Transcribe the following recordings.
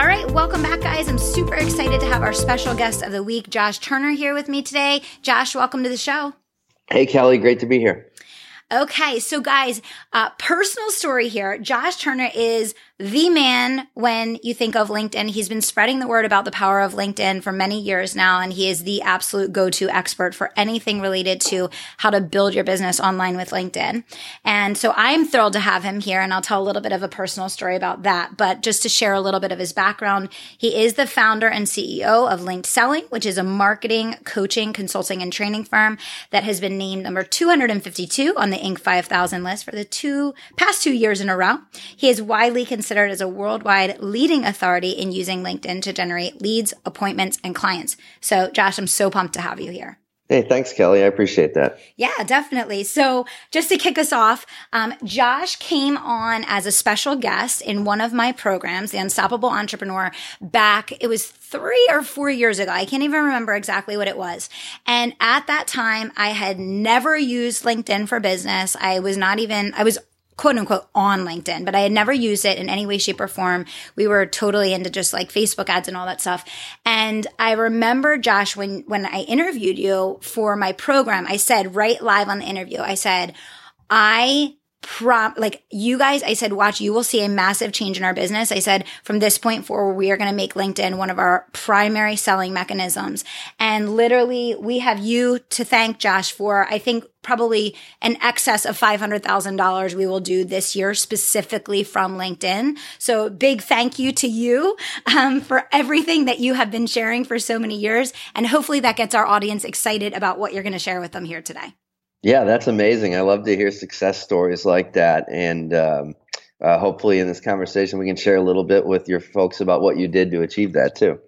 All right, welcome back, guys. I'm super excited to have our special guest of the week, Josh Turner, here with me today. Josh, welcome to the show. Hey, Kelly, great to be here. Okay, so guys, uh, personal story here. Josh Turner is the man when you think of LinkedIn. He's been spreading the word about the power of LinkedIn for many years now, and he is the absolute go to expert for anything related to how to build your business online with LinkedIn. And so I'm thrilled to have him here, and I'll tell a little bit of a personal story about that. But just to share a little bit of his background, he is the founder and CEO of Linked Selling, which is a marketing, coaching, consulting, and training firm that has been named number 252 on the Inc. 5000 list for the two past two years in a row. He is widely considered considered as a worldwide leading authority in using LinkedIn to generate leads, appointments, and clients. So, Josh, I'm so pumped to have you here. Hey, thanks, Kelly. I appreciate that. Yeah, definitely. So, just to kick us off, um, Josh came on as a special guest in one of my programs, The Unstoppable Entrepreneur, back, it was three or four years ago. I can't even remember exactly what it was. And at that time, I had never used LinkedIn for business. I was not even, I was quote unquote on LinkedIn, but I had never used it in any way, shape, or form. We were totally into just like Facebook ads and all that stuff. And I remember, Josh, when, when I interviewed you for my program, I said right live on the interview, I said, I prom like you guys i said watch you will see a massive change in our business. I said from this point forward we are going to make linkedin one of our primary selling mechanisms. And literally we have you to thank josh for i think probably an excess of $500000 we will do this year specifically from linkedin. So big thank you to you um, for everything that you have been sharing for so many years. And hopefully that gets our audience excited about what you're going to share with them here today yeah, that's amazing. I love to hear success stories like that. And um, uh, hopefully, in this conversation, we can share a little bit with your folks about what you did to achieve that, too.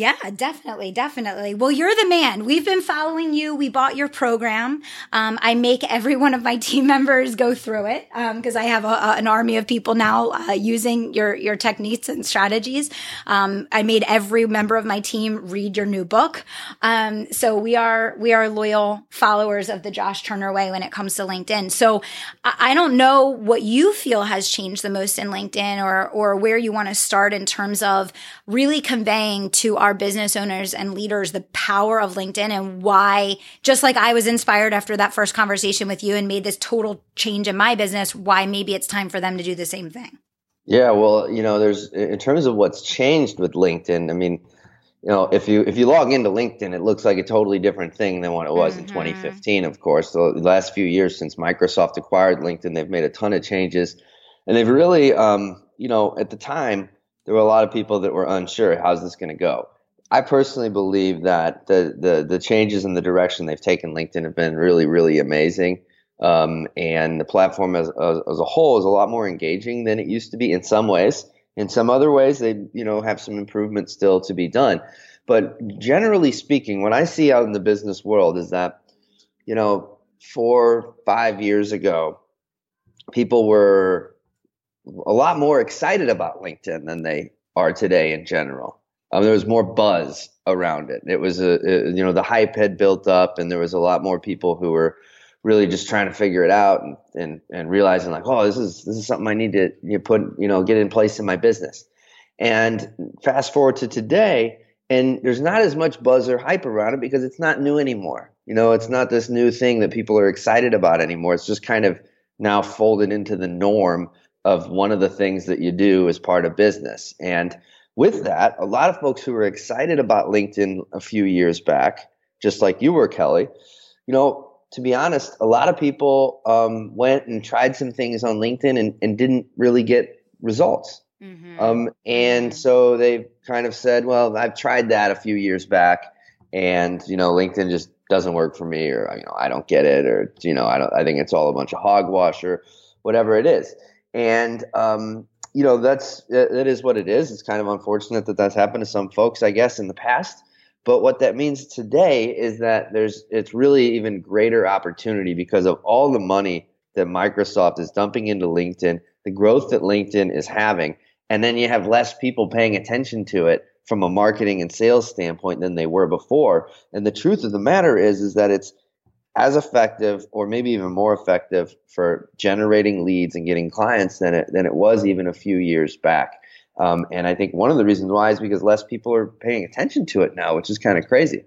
Yeah, definitely, definitely. Well, you're the man. We've been following you. We bought your program. Um, I make every one of my team members go through it because um, I have a, a, an army of people now uh, using your your techniques and strategies. Um, I made every member of my team read your new book. Um, so we are we are loyal followers of the Josh Turner way when it comes to LinkedIn. So I, I don't know what you feel has changed the most in LinkedIn or or where you want to start in terms of really conveying to our business owners and leaders the power of LinkedIn and why, just like I was inspired after that first conversation with you and made this total change in my business, why maybe it's time for them to do the same thing. Yeah, well, you know, there's in terms of what's changed with LinkedIn. I mean, you know, if you if you log into LinkedIn, it looks like a totally different thing than what it was mm-hmm. in 2015. Of course, the last few years since Microsoft acquired LinkedIn, they've made a ton of changes, and they've really, um, you know, at the time there were a lot of people that were unsure how's this going to go. I personally believe that the, the the changes in the direction they've taken LinkedIn have been really really amazing, um, and the platform as, as, as a whole is a lot more engaging than it used to be in some ways. In some other ways, they you know have some improvements still to be done. But generally speaking, what I see out in the business world is that you know four five years ago, people were a lot more excited about LinkedIn than they are today in general. Um, there was more buzz around it. It was a, a, you know the hype had built up, and there was a lot more people who were really just trying to figure it out and and, and realizing like, oh, this is this is something I need to you know, put you know get in place in my business. And fast forward to today, and there's not as much buzz or hype around it because it's not new anymore. You know, it's not this new thing that people are excited about anymore. It's just kind of now folded into the norm of one of the things that you do as part of business. And with that, a lot of folks who were excited about LinkedIn a few years back, just like you were, Kelly, you know, to be honest, a lot of people um, went and tried some things on LinkedIn and, and didn't really get results. Mm-hmm. Um, and mm-hmm. so they kind of said, well, I've tried that a few years back and, you know, LinkedIn just doesn't work for me or, you know, I don't get it or, you know, I don't, I think it's all a bunch of hogwash or whatever it is and um, you know that's that is what it is. It's kind of unfortunate that that's happened to some folks, I guess, in the past. But what that means today is that there's it's really even greater opportunity because of all the money that Microsoft is dumping into LinkedIn, the growth that LinkedIn is having, and then you have less people paying attention to it from a marketing and sales standpoint than they were before. And the truth of the matter is is that it's as effective or maybe even more effective for generating leads and getting clients than it than it was even a few years back. Um, and I think one of the reasons why is because less people are paying attention to it now, which is kind of crazy.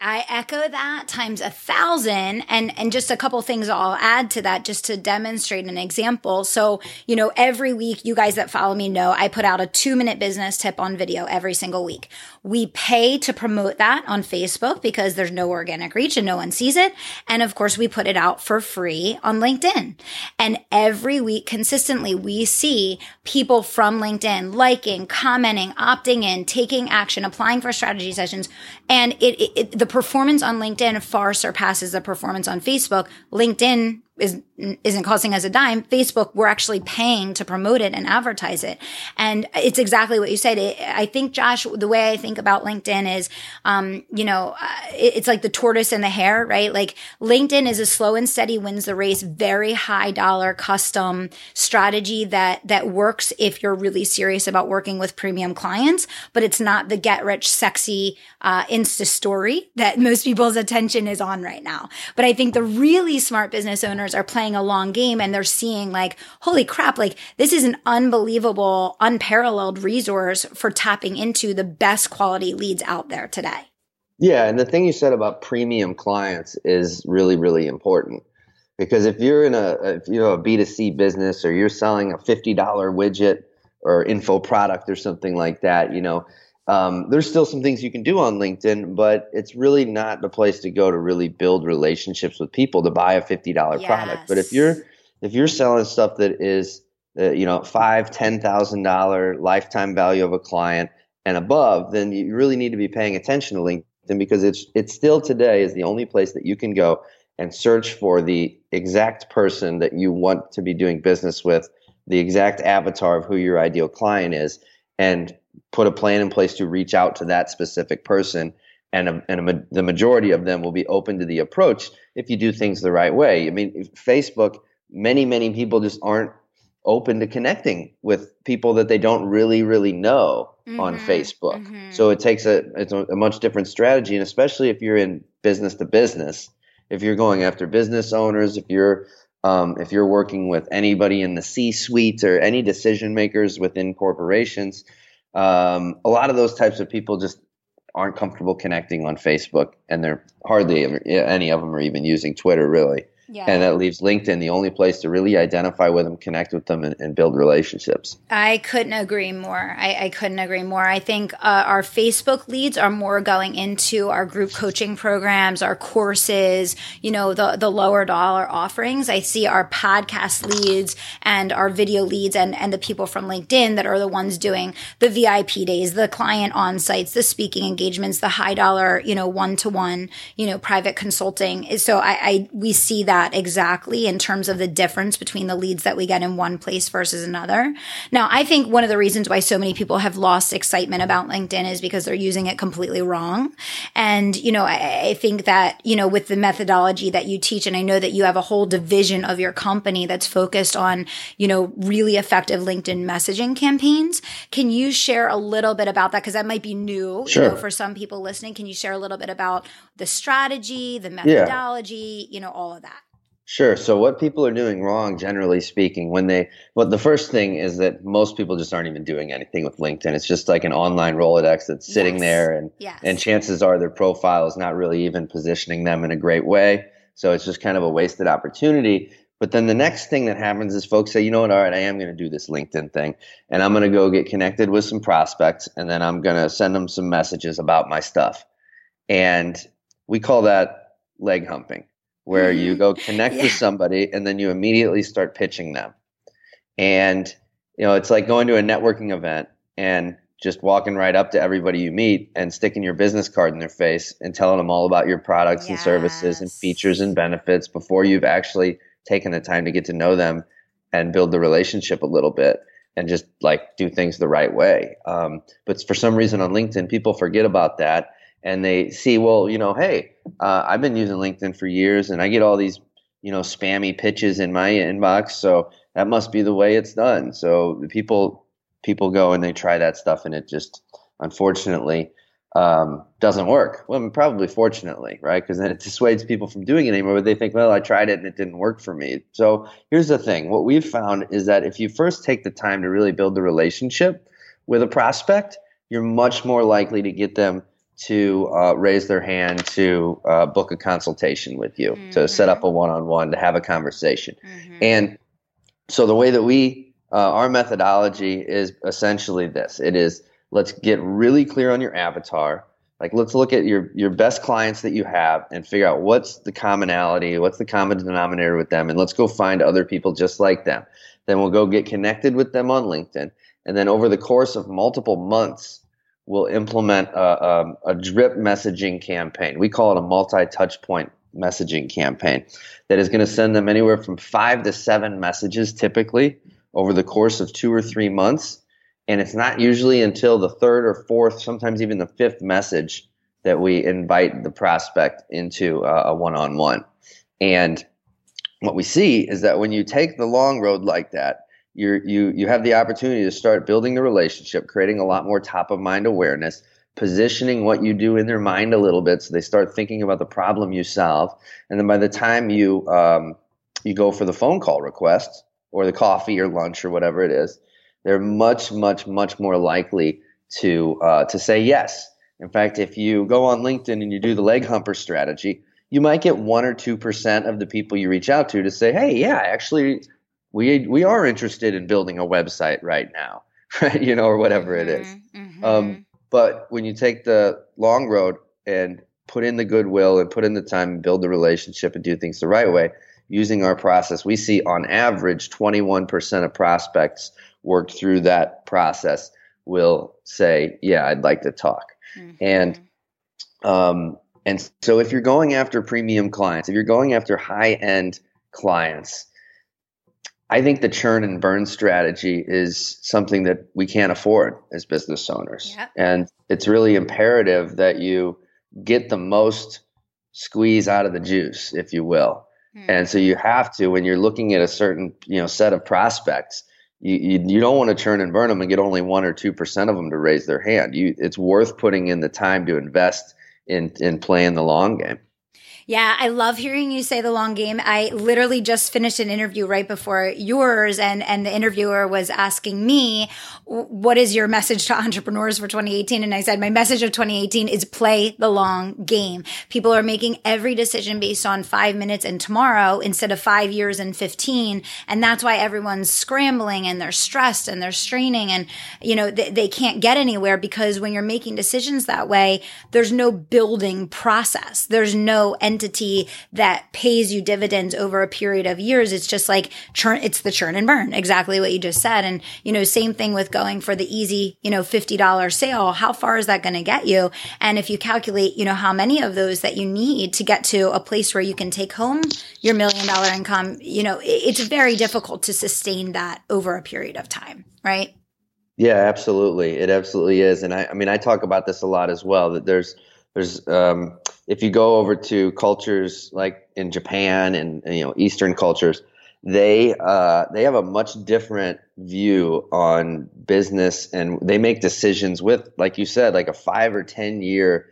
I echo that times a thousand and, and just a couple things I'll add to that just to demonstrate an example. So, you know, every week, you guys that follow me know I put out a two minute business tip on video every single week. We pay to promote that on Facebook because there's no organic reach and no one sees it. And of course, we put it out for free on LinkedIn. And every week consistently, we see people from LinkedIn liking, commenting, opting in, taking action, applying for strategy sessions. And it, it, it the performance on LinkedIn far surpasses the performance on Facebook. LinkedIn is isn't costing us a dime. Facebook, we're actually paying to promote it and advertise it. And it's exactly what you said. It, I think, Josh, the way I think about LinkedIn is, um, you know, uh, it, it's like the tortoise and the hare, right? Like LinkedIn is a slow and steady wins the race, very high dollar custom strategy that, that works if you're really serious about working with premium clients, but it's not the get rich sexy, uh, Insta story that most people's attention is on right now. But I think the really smart business owners are playing a long game and they're seeing like, holy crap, like this is an unbelievable, unparalleled resource for tapping into the best quality leads out there today. Yeah. And the thing you said about premium clients is really, really important. Because if you're in a if you're a B2C business or you're selling a $50 widget or info product or something like that, you know, um, there's still some things you can do on LinkedIn, but it's really not the place to go to really build relationships with people to buy a fifty dollar yes. product. But if you're if you're selling stuff that is uh, you know five ten thousand dollar lifetime value of a client and above, then you really need to be paying attention to LinkedIn because it's it's still today is the only place that you can go and search for the exact person that you want to be doing business with, the exact avatar of who your ideal client is, and put a plan in place to reach out to that specific person and, a, and a, the majority of them will be open to the approach if you do things the right way i mean facebook many many people just aren't open to connecting with people that they don't really really know mm-hmm, on facebook mm-hmm. so it takes a it's a, a much different strategy and especially if you're in business to business if you're going after business owners if you're um, if you're working with anybody in the C suite or any decision makers within corporations, um, a lot of those types of people just aren't comfortable connecting on Facebook, and they're hardly any of them are even using Twitter really. Yeah. And that leaves LinkedIn the only place to really identify with them, connect with them, and, and build relationships. I couldn't agree more. I, I couldn't agree more. I think uh, our Facebook leads are more going into our group coaching programs, our courses, you know, the, the lower dollar offerings. I see our podcast leads and our video leads and, and the people from LinkedIn that are the ones doing the VIP days, the client on sites, the speaking engagements, the high dollar, you know, one to one, you know, private consulting. So I, I we see that that exactly in terms of the difference between the leads that we get in one place versus another. Now, I think one of the reasons why so many people have lost excitement about LinkedIn is because they're using it completely wrong. And, you know, I, I think that, you know, with the methodology that you teach, and I know that you have a whole division of your company that's focused on, you know, really effective LinkedIn messaging campaigns. Can you share a little bit about that? Because that might be new, sure. you know, for some people listening. Can you share a little bit about the strategy, the methodology, yeah. you know, all of that? Sure. So what people are doing wrong, generally speaking, when they well, the first thing is that most people just aren't even doing anything with LinkedIn. It's just like an online Rolodex that's sitting yes. there, and yes. and chances are their profile is not really even positioning them in a great way. So it's just kind of a wasted opportunity. But then the next thing that happens is folks say, you know what, all right, I am going to do this LinkedIn thing, and I'm going to go get connected with some prospects, and then I'm going to send them some messages about my stuff, and we call that leg humping where you mm-hmm. go connect yeah. with somebody and then you immediately start pitching them. And you know, it's like going to a networking event and just walking right up to everybody you meet and sticking your business card in their face and telling them all about your products yes. and services and features and benefits before you've actually taken the time to get to know them and build the relationship a little bit and just like do things the right way. Um, but for some reason on LinkedIn, people forget about that and they see, well, you know, hey, uh, I've been using LinkedIn for years, and I get all these, you know, spammy pitches in my inbox, so that must be the way it's done. So people people go and they try that stuff, and it just unfortunately um, doesn't work. Well, probably fortunately, right? Because then it dissuades people from doing it anymore. But they think, well, I tried it and it didn't work for me. So here's the thing: what we've found is that if you first take the time to really build the relationship with a prospect, you're much more likely to get them to uh, raise their hand to uh, book a consultation with you, mm-hmm. to set up a one-on-one, to have a conversation, mm-hmm. and so the way that we uh, our methodology is essentially this: it is let's get really clear on your avatar. Like let's look at your your best clients that you have and figure out what's the commonality, what's the common denominator with them, and let's go find other people just like them. Then we'll go get connected with them on LinkedIn, and then over the course of multiple months, we'll implement a, a, a drip messaging campaign. We call it a multi-touch point messaging campaign that is going to send them anywhere from five to seven messages typically over the course of two or three months and it's not usually until the third or fourth, sometimes even the fifth message that we invite the prospect into a one on one. And what we see is that when you take the long road like that, you you you have the opportunity to start building the relationship, creating a lot more top of mind awareness, positioning what you do in their mind a little bit, so they start thinking about the problem you solve, and then by the time you um, you go for the phone call request or the coffee or lunch or whatever it is, they're much, much, much more likely to uh, to say yes. In fact, if you go on LinkedIn and you do the leg humper strategy, you might get one or two percent of the people you reach out to to say, "Hey, yeah, actually, we we are interested in building a website right now, right? You know, or whatever it is." Mm-hmm. mm-hmm. Um, but when you take the long road and put in the goodwill and put in the time and build the relationship and do things the right way, using our process, we see on average 21% of prospects worked through that process will say, "Yeah, I'd like to talk." Mm-hmm. And um, and so if you're going after premium clients, if you're going after high end clients, I think the churn and burn strategy is something that we can't afford as business owners. Yep. And it's really imperative that you get the most squeeze out of the juice, if you will. Mm-hmm. And so you have to, when you're looking at a certain, you know, set of prospects, you, you, you don't want to churn and burn them and get only one or two percent of them to raise their hand. You, it's worth putting in the time to invest in in playing the long game. Yeah, I love hearing you say the long game. I literally just finished an interview right before yours and and the interviewer was asking me, "What is your message to entrepreneurs for 2018?" And I said, "My message of 2018 is play the long game. People are making every decision based on 5 minutes and tomorrow instead of 5 years and 15, and that's why everyone's scrambling and they're stressed and they're straining and you know, they, they can't get anywhere because when you're making decisions that way, there's no building process. There's no end entity that pays you dividends over a period of years. It's just like churn, it's the churn and burn, exactly what you just said. And, you know, same thing with going for the easy, you know, $50 sale. How far is that going to get you? And if you calculate, you know, how many of those that you need to get to a place where you can take home your million dollar income, you know, it's very difficult to sustain that over a period of time, right? Yeah, absolutely. It absolutely is. And I, I mean, I talk about this a lot as well, that there's, there's, um, if you go over to cultures like in Japan and, you know Eastern cultures, they uh, they have a much different view on business, and they make decisions with, like you said, like a five or ten year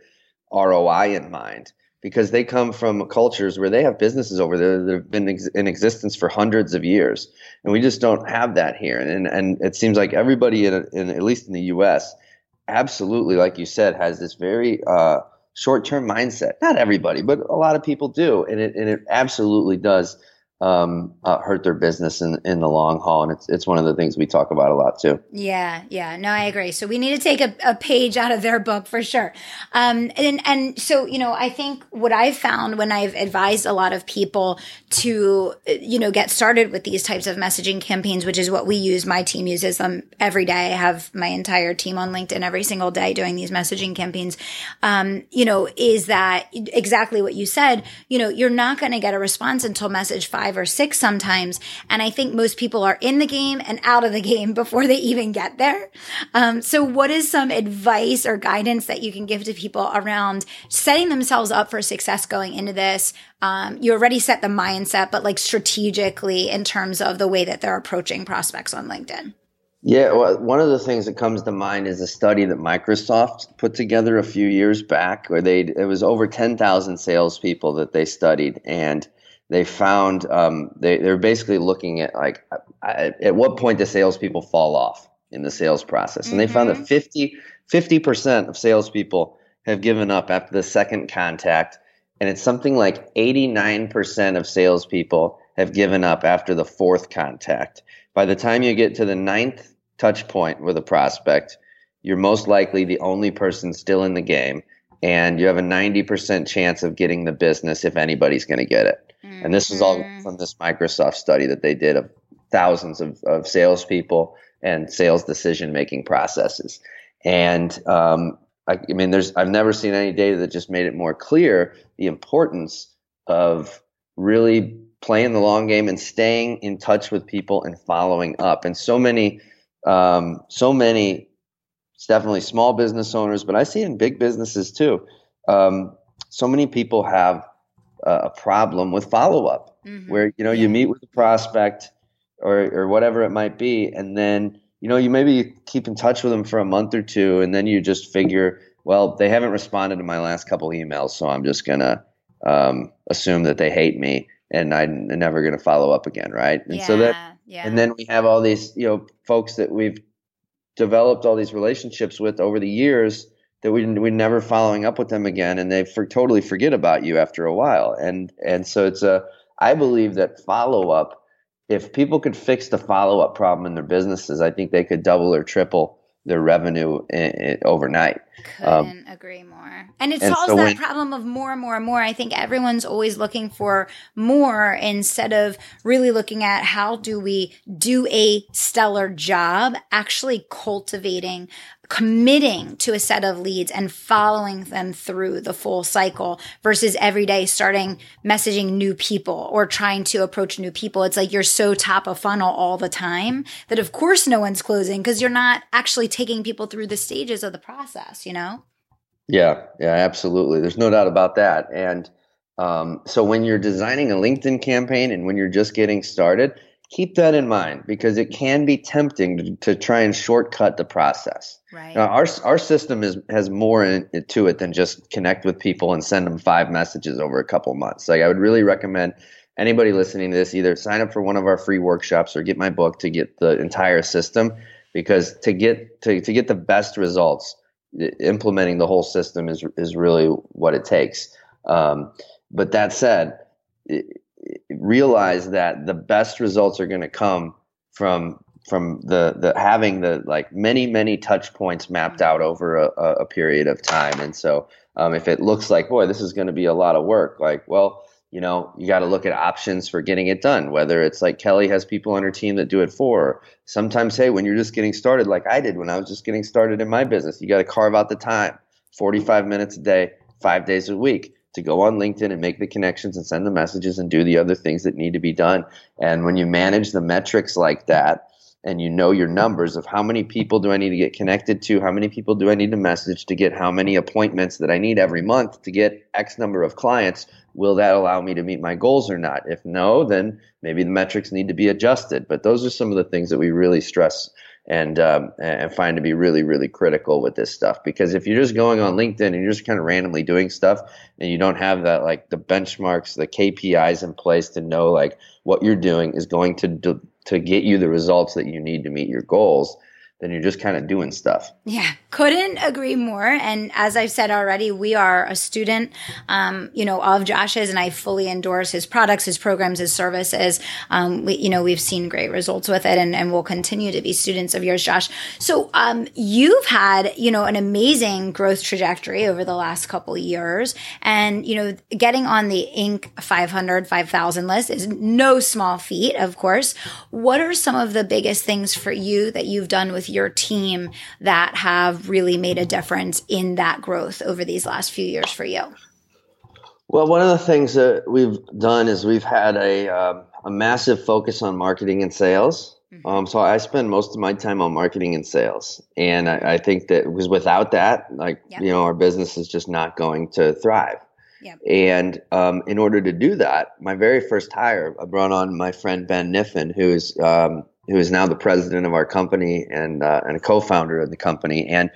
ROI in mind, because they come from cultures where they have businesses over there that have been ex- in existence for hundreds of years, and we just don't have that here. And and it seems like everybody in, in at least in the U.S. absolutely, like you said, has this very uh, short term mindset. Not everybody, but a lot of people do, and it and it absolutely does um, uh, hurt their business in, in the long haul. And it's, it's one of the things we talk about a lot too. Yeah. Yeah. No, I agree. So we need to take a, a page out of their book for sure. Um, and, and so, you know, I think what I've found when I've advised a lot of people to, you know, get started with these types of messaging campaigns, which is what we use. My team uses them every day. I have my entire team on LinkedIn every single day doing these messaging campaigns. Um, you know, is that exactly what you said? You know, you're not going to get a response until message five five or six sometimes. And I think most people are in the game and out of the game before they even get there. Um, so what is some advice or guidance that you can give to people around setting themselves up for success going into this? Um, you already set the mindset, but like strategically in terms of the way that they're approaching prospects on LinkedIn. Yeah, well, one of the things that comes to mind is a study that Microsoft put together a few years back, where they it was over ten thousand salespeople that they studied, and they found um, they they're basically looking at like at what point do salespeople fall off in the sales process, and mm-hmm. they found that mm-hmm. 50 percent of salespeople have given up after the second contact, and it's something like eighty nine percent of salespeople have given up after the fourth contact. By the time you get to the ninth touch point with a prospect, you're most likely the only person still in the game, and you have a 90% chance of getting the business if anybody's going to get it. Mm-hmm. And this is all mm-hmm. from this Microsoft study that they did of thousands of, of salespeople and sales decision making processes. And um, I, I mean, there's I've never seen any data that just made it more clear the importance of really playing the long game and staying in touch with people and following up. And so many, um, so many, it's definitely small business owners, but I see in big businesses too. Um, so many people have a problem with follow up, mm-hmm. where you know yeah. you meet with a prospect or or whatever it might be, and then you know you maybe keep in touch with them for a month or two, and then you just figure, well, they haven't responded to my last couple emails, so I'm just gonna um, assume that they hate me and I'm never going to follow up again, right? And yeah, so that, yeah. and then we have all these, you know, folks that we've developed all these relationships with over the years that we we're never following up with them again, and they for, totally forget about you after a while. And and so it's a, I believe that follow up, if people could fix the follow up problem in their businesses, I think they could double or triple their revenue in, in, overnight. Um, Couldn't um, agree more. And it and solves so that when, problem of more and more and more. I think everyone's always looking for more instead of really looking at how do we do a stellar job actually cultivating committing to a set of leads and following them through the full cycle versus every day starting messaging new people or trying to approach new people. It's like you're so top of funnel all the time that of course no one's closing because you're not actually taking people through the stages of the process, you know? Yeah, yeah, absolutely. There's no doubt about that. And um, so when you're designing a LinkedIn campaign and when you're just getting started, keep that in mind because it can be tempting to, to try and shortcut the process. Right. Now, our our system is has more in, to it than just connect with people and send them five messages over a couple months. Like I would really recommend anybody listening to this either sign up for one of our free workshops or get my book to get the entire system because to get to, to get the best results implementing the whole system is is really what it takes um, but that said realize that the best results are going to come from from the the having the like many many touch points mapped out over a, a period of time. And so um, if it looks like boy this is going to be a lot of work like well you know you got to look at options for getting it done whether it's like kelly has people on her team that do it for sometimes hey when you're just getting started like i did when i was just getting started in my business you got to carve out the time 45 minutes a day five days a week to go on LinkedIn and make the connections and send the messages and do the other things that need to be done. And when you manage the metrics like that, and you know your numbers of how many people do I need to get connected to, how many people do I need to message to get how many appointments that I need every month to get X number of clients, will that allow me to meet my goals or not? If no, then maybe the metrics need to be adjusted. But those are some of the things that we really stress and um, and find to be really really critical with this stuff because if you're just going on LinkedIn and you're just kind of randomly doing stuff and you don't have that like the benchmarks the KPIs in place to know like what you're doing is going to do, to get you the results that you need to meet your goals then you're just kind of doing stuff. Yeah, couldn't agree more. And as I've said already, we are a student, um, you know, of Josh's, and I fully endorse his products, his programs, his services. Um, we, you know, we've seen great results with it, and, and we'll continue to be students of yours, Josh. So, um, you've had, you know, an amazing growth trajectory over the last couple years, and you know, getting on the Inc. 500, 5000 list is no small feat, of course. What are some of the biggest things for you that you've done with your team that have really made a difference in that growth over these last few years for you? Well, one of the things that we've done is we've had a, uh, a massive focus on marketing and sales. Mm-hmm. Um, so I spend most of my time on marketing and sales, and I, I think that because without that, like yep. you know, our business is just not going to thrive. Yep. And um, in order to do that, my very first hire, I brought on my friend Ben Niffen, who is um, who is now the president of our company and uh, and a co-founder of the company, and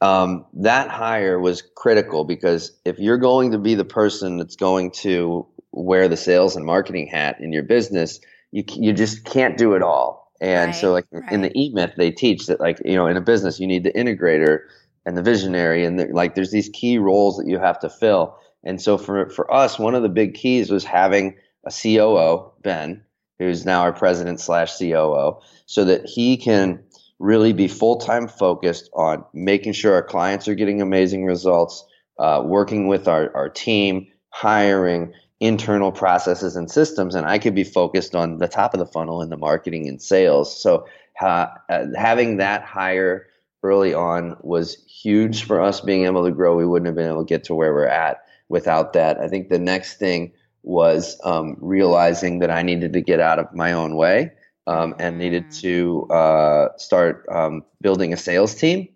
um, that hire was critical because if you're going to be the person that's going to wear the sales and marketing hat in your business, you you just can't do it all. And right, so, like right. in the E Myth, they teach that like you know in a business you need the integrator and the visionary, and the, like there's these key roles that you have to fill. And so for for us, one of the big keys was having a COO, Ben, who's now our president slash COO, so that he can really be full time focused on making sure our clients are getting amazing results, uh, working with our, our team, hiring, internal processes and systems. And I could be focused on the top of the funnel in the marketing and sales. So uh, uh, having that hire early on was huge for us being able to grow. We wouldn't have been able to get to where we're at without that. I think the next thing was um, realizing that I needed to get out of my own way um, and needed mm. to uh, start um, building a sales team.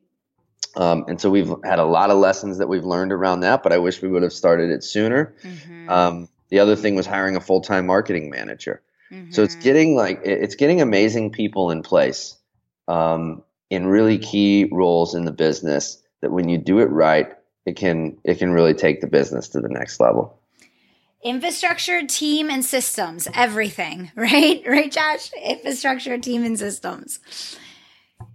Um, and so we've had a lot of lessons that we've learned around that, but I wish we would have started it sooner. Mm-hmm. Um, the other thing was hiring a full time marketing manager. Mm-hmm. So it's mm-hmm. getting like it's getting amazing people in place um, in really key roles in the business that when you do it right, it can it can really take the business to the next level infrastructure, team, and systems. Everything, right? Right, Josh? Infrastructure, team, and systems.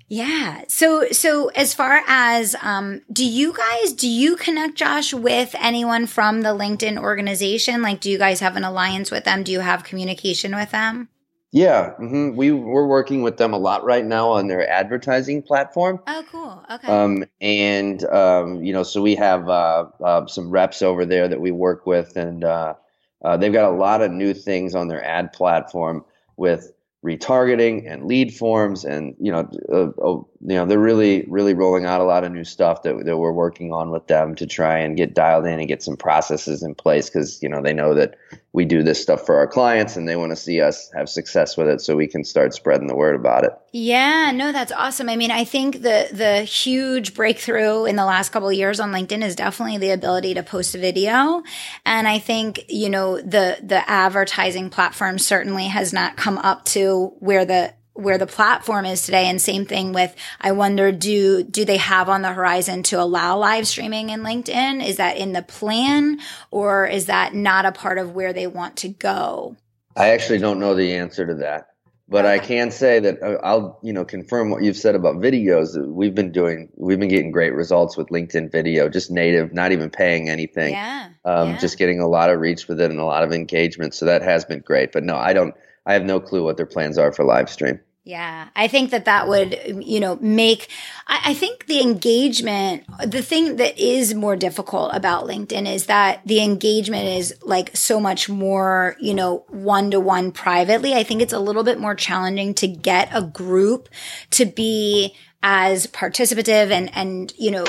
Yeah. So, so as far as, um, do you guys, do you connect Josh with anyone from the LinkedIn organization? Like, do you guys have an alliance with them? Do you have communication with them? Yeah, mm-hmm. we we're working with them a lot right now on their advertising platform. Oh, cool. Okay. Um, and um, you know, so we have uh, uh, some reps over there that we work with, and uh, uh they've got a lot of new things on their ad platform with retargeting and lead forms and you know uh, uh, you know they're really really rolling out a lot of new stuff that, that we're working on with them to try and get dialed in and get some processes in place because you know they know that we do this stuff for our clients and they want to see us have success with it so we can start spreading the word about it. Yeah no that's awesome. I mean i think the the huge breakthrough in the last couple years on linkedin is definitely the ability to post a video. And i think you know the the advertising platform certainly has not come up to where the where the platform is today and same thing with i wonder do do they have on the horizon to allow live streaming in linkedin? Is that in the plan or is that not a part of where they want to go? I actually don't know the answer to that but okay. i can say that uh, i'll you know confirm what you've said about videos. We've been doing we've been getting great results with linkedin video just native not even paying anything. Yeah, um, yeah. just getting a lot of reach with it and a lot of engagement so that has been great but no i don't i have no clue what their plans are for live stream yeah, I think that that would, you know, make, I, I, think the engagement, the thing that is more difficult about LinkedIn is that the engagement is like so much more, you know, one to one privately. I think it's a little bit more challenging to get a group to be as participative and and you know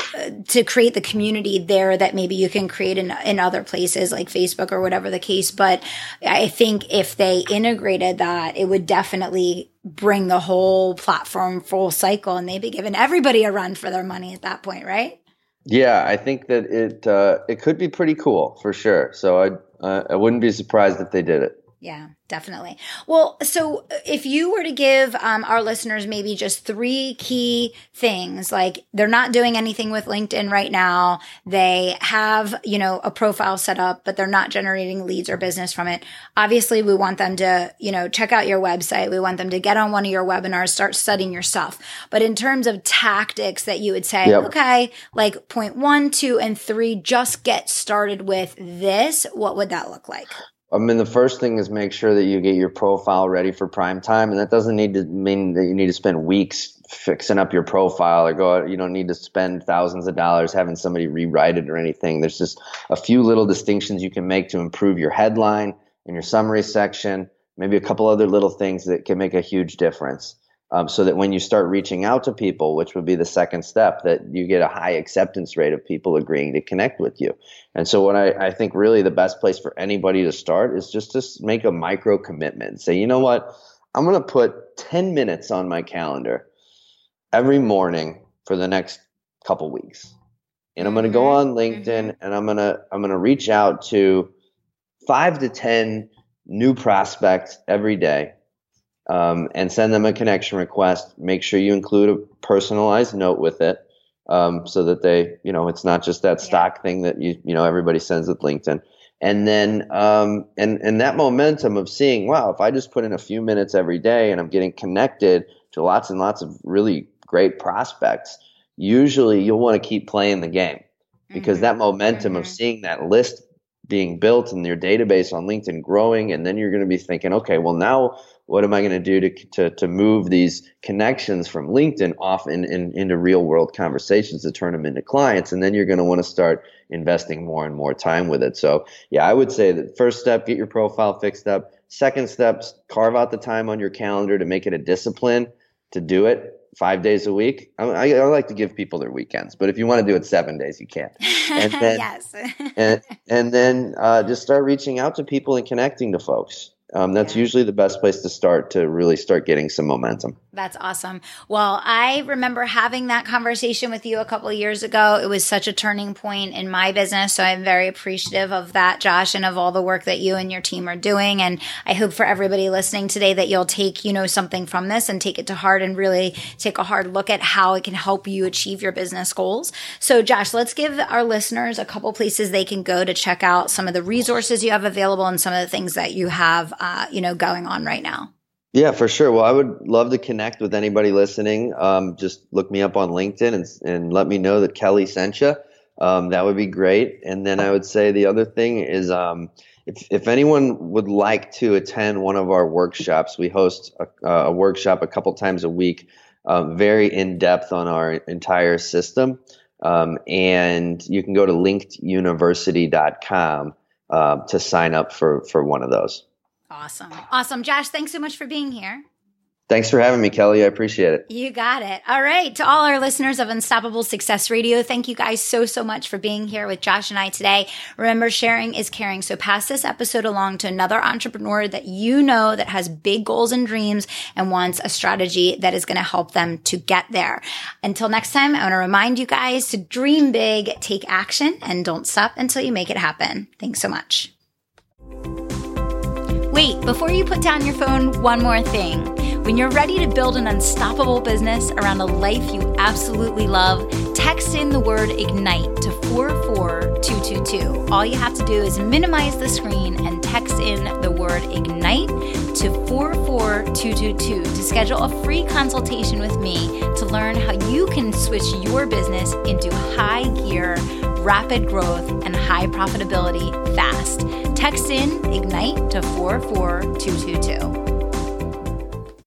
to create the community there that maybe you can create in in other places like Facebook or whatever the case. But I think if they integrated that it would definitely bring the whole platform full cycle and they'd be giving everybody a run for their money at that point right? Yeah I think that it uh, it could be pretty cool for sure. So I uh, I wouldn't be surprised if they did it yeah, definitely. Well, so if you were to give um, our listeners maybe just three key things, like they're not doing anything with LinkedIn right now, they have, you know, a profile set up, but they're not generating leads or business from it. Obviously, we want them to, you know, check out your website. We want them to get on one of your webinars, start studying your stuff. But in terms of tactics that you would say, yep. okay, like point one, two, and three, just get started with this, what would that look like? I mean, the first thing is make sure that you get your profile ready for prime time, and that doesn't need to mean that you need to spend weeks fixing up your profile or go. You don't need to spend thousands of dollars having somebody rewrite it or anything. There's just a few little distinctions you can make to improve your headline and your summary section. Maybe a couple other little things that can make a huge difference. Um, so that when you start reaching out to people, which would be the second step, that you get a high acceptance rate of people agreeing to connect with you. And so, what I, I think really the best place for anybody to start is just to make a micro commitment. Say, you know what, I'm going to put 10 minutes on my calendar every morning for the next couple weeks, and I'm going to go mm-hmm. on LinkedIn mm-hmm. and I'm going to I'm going to reach out to five to 10 new prospects every day um, and send them a connection request. Make sure you include a personalized note with it um, so that they, you know, it's not just that stock yeah. thing that you, you know, everybody sends with LinkedIn. And then, um, and and that momentum of seeing, wow, if I just put in a few minutes every day and I'm getting connected to lots and lots of really great prospects, usually you'll want to keep playing the game because mm-hmm. that momentum mm-hmm. of seeing that list being built and your database on LinkedIn growing, and then you're going to be thinking, okay, well now what am I going to do to, to, to move these connections from LinkedIn off in, in, into real world conversations to turn them into clients? And then you're going to want to start investing more and more time with it. So, yeah, I would say that first step, get your profile fixed up. Second step, carve out the time on your calendar to make it a discipline to do it five days a week. I, I, I, like to give people their weekends, but if you want to do it seven days, you can. And then, yes. and, and then uh, just start reaching out to people and connecting to folks um, that's yeah. usually the best place to start to really start getting some momentum. That's awesome. Well, I remember having that conversation with you a couple years ago. It was such a turning point in my business. So I'm very appreciative of that, Josh, and of all the work that you and your team are doing. And I hope for everybody listening today that you'll take, you know, something from this and take it to heart and really take a hard look at how it can help you achieve your business goals. So, Josh, let's give our listeners a couple places they can go to check out some of the resources you have available and some of the things that you have uh, you know, going on right now? Yeah, for sure. Well, I would love to connect with anybody listening. Um, just look me up on LinkedIn and, and let me know that Kelly sent you. Um, that would be great. And then I would say the other thing is um, if, if anyone would like to attend one of our workshops, we host a, a workshop a couple times a week, um, very in depth on our entire system. Um, and you can go to linkeduniversity.com uh, to sign up for, for one of those. Awesome. Awesome. Josh, thanks so much for being here. Thanks for having me, Kelly. I appreciate it. You got it. All right. To all our listeners of Unstoppable Success Radio, thank you guys so, so much for being here with Josh and I today. Remember, sharing is caring. So pass this episode along to another entrepreneur that you know that has big goals and dreams and wants a strategy that is going to help them to get there. Until next time, I want to remind you guys to dream big, take action, and don't stop until you make it happen. Thanks so much. Wait, before you put down your phone, one more thing. When you're ready to build an unstoppable business around a life you absolutely love, text in the word IGNITE to 44222. All you have to do is minimize the screen and text in the word IGNITE to 44222 to schedule a free consultation with me to learn how you can switch your business into high gear, rapid growth, and high profitability fast. Text in IGNITE to 44222.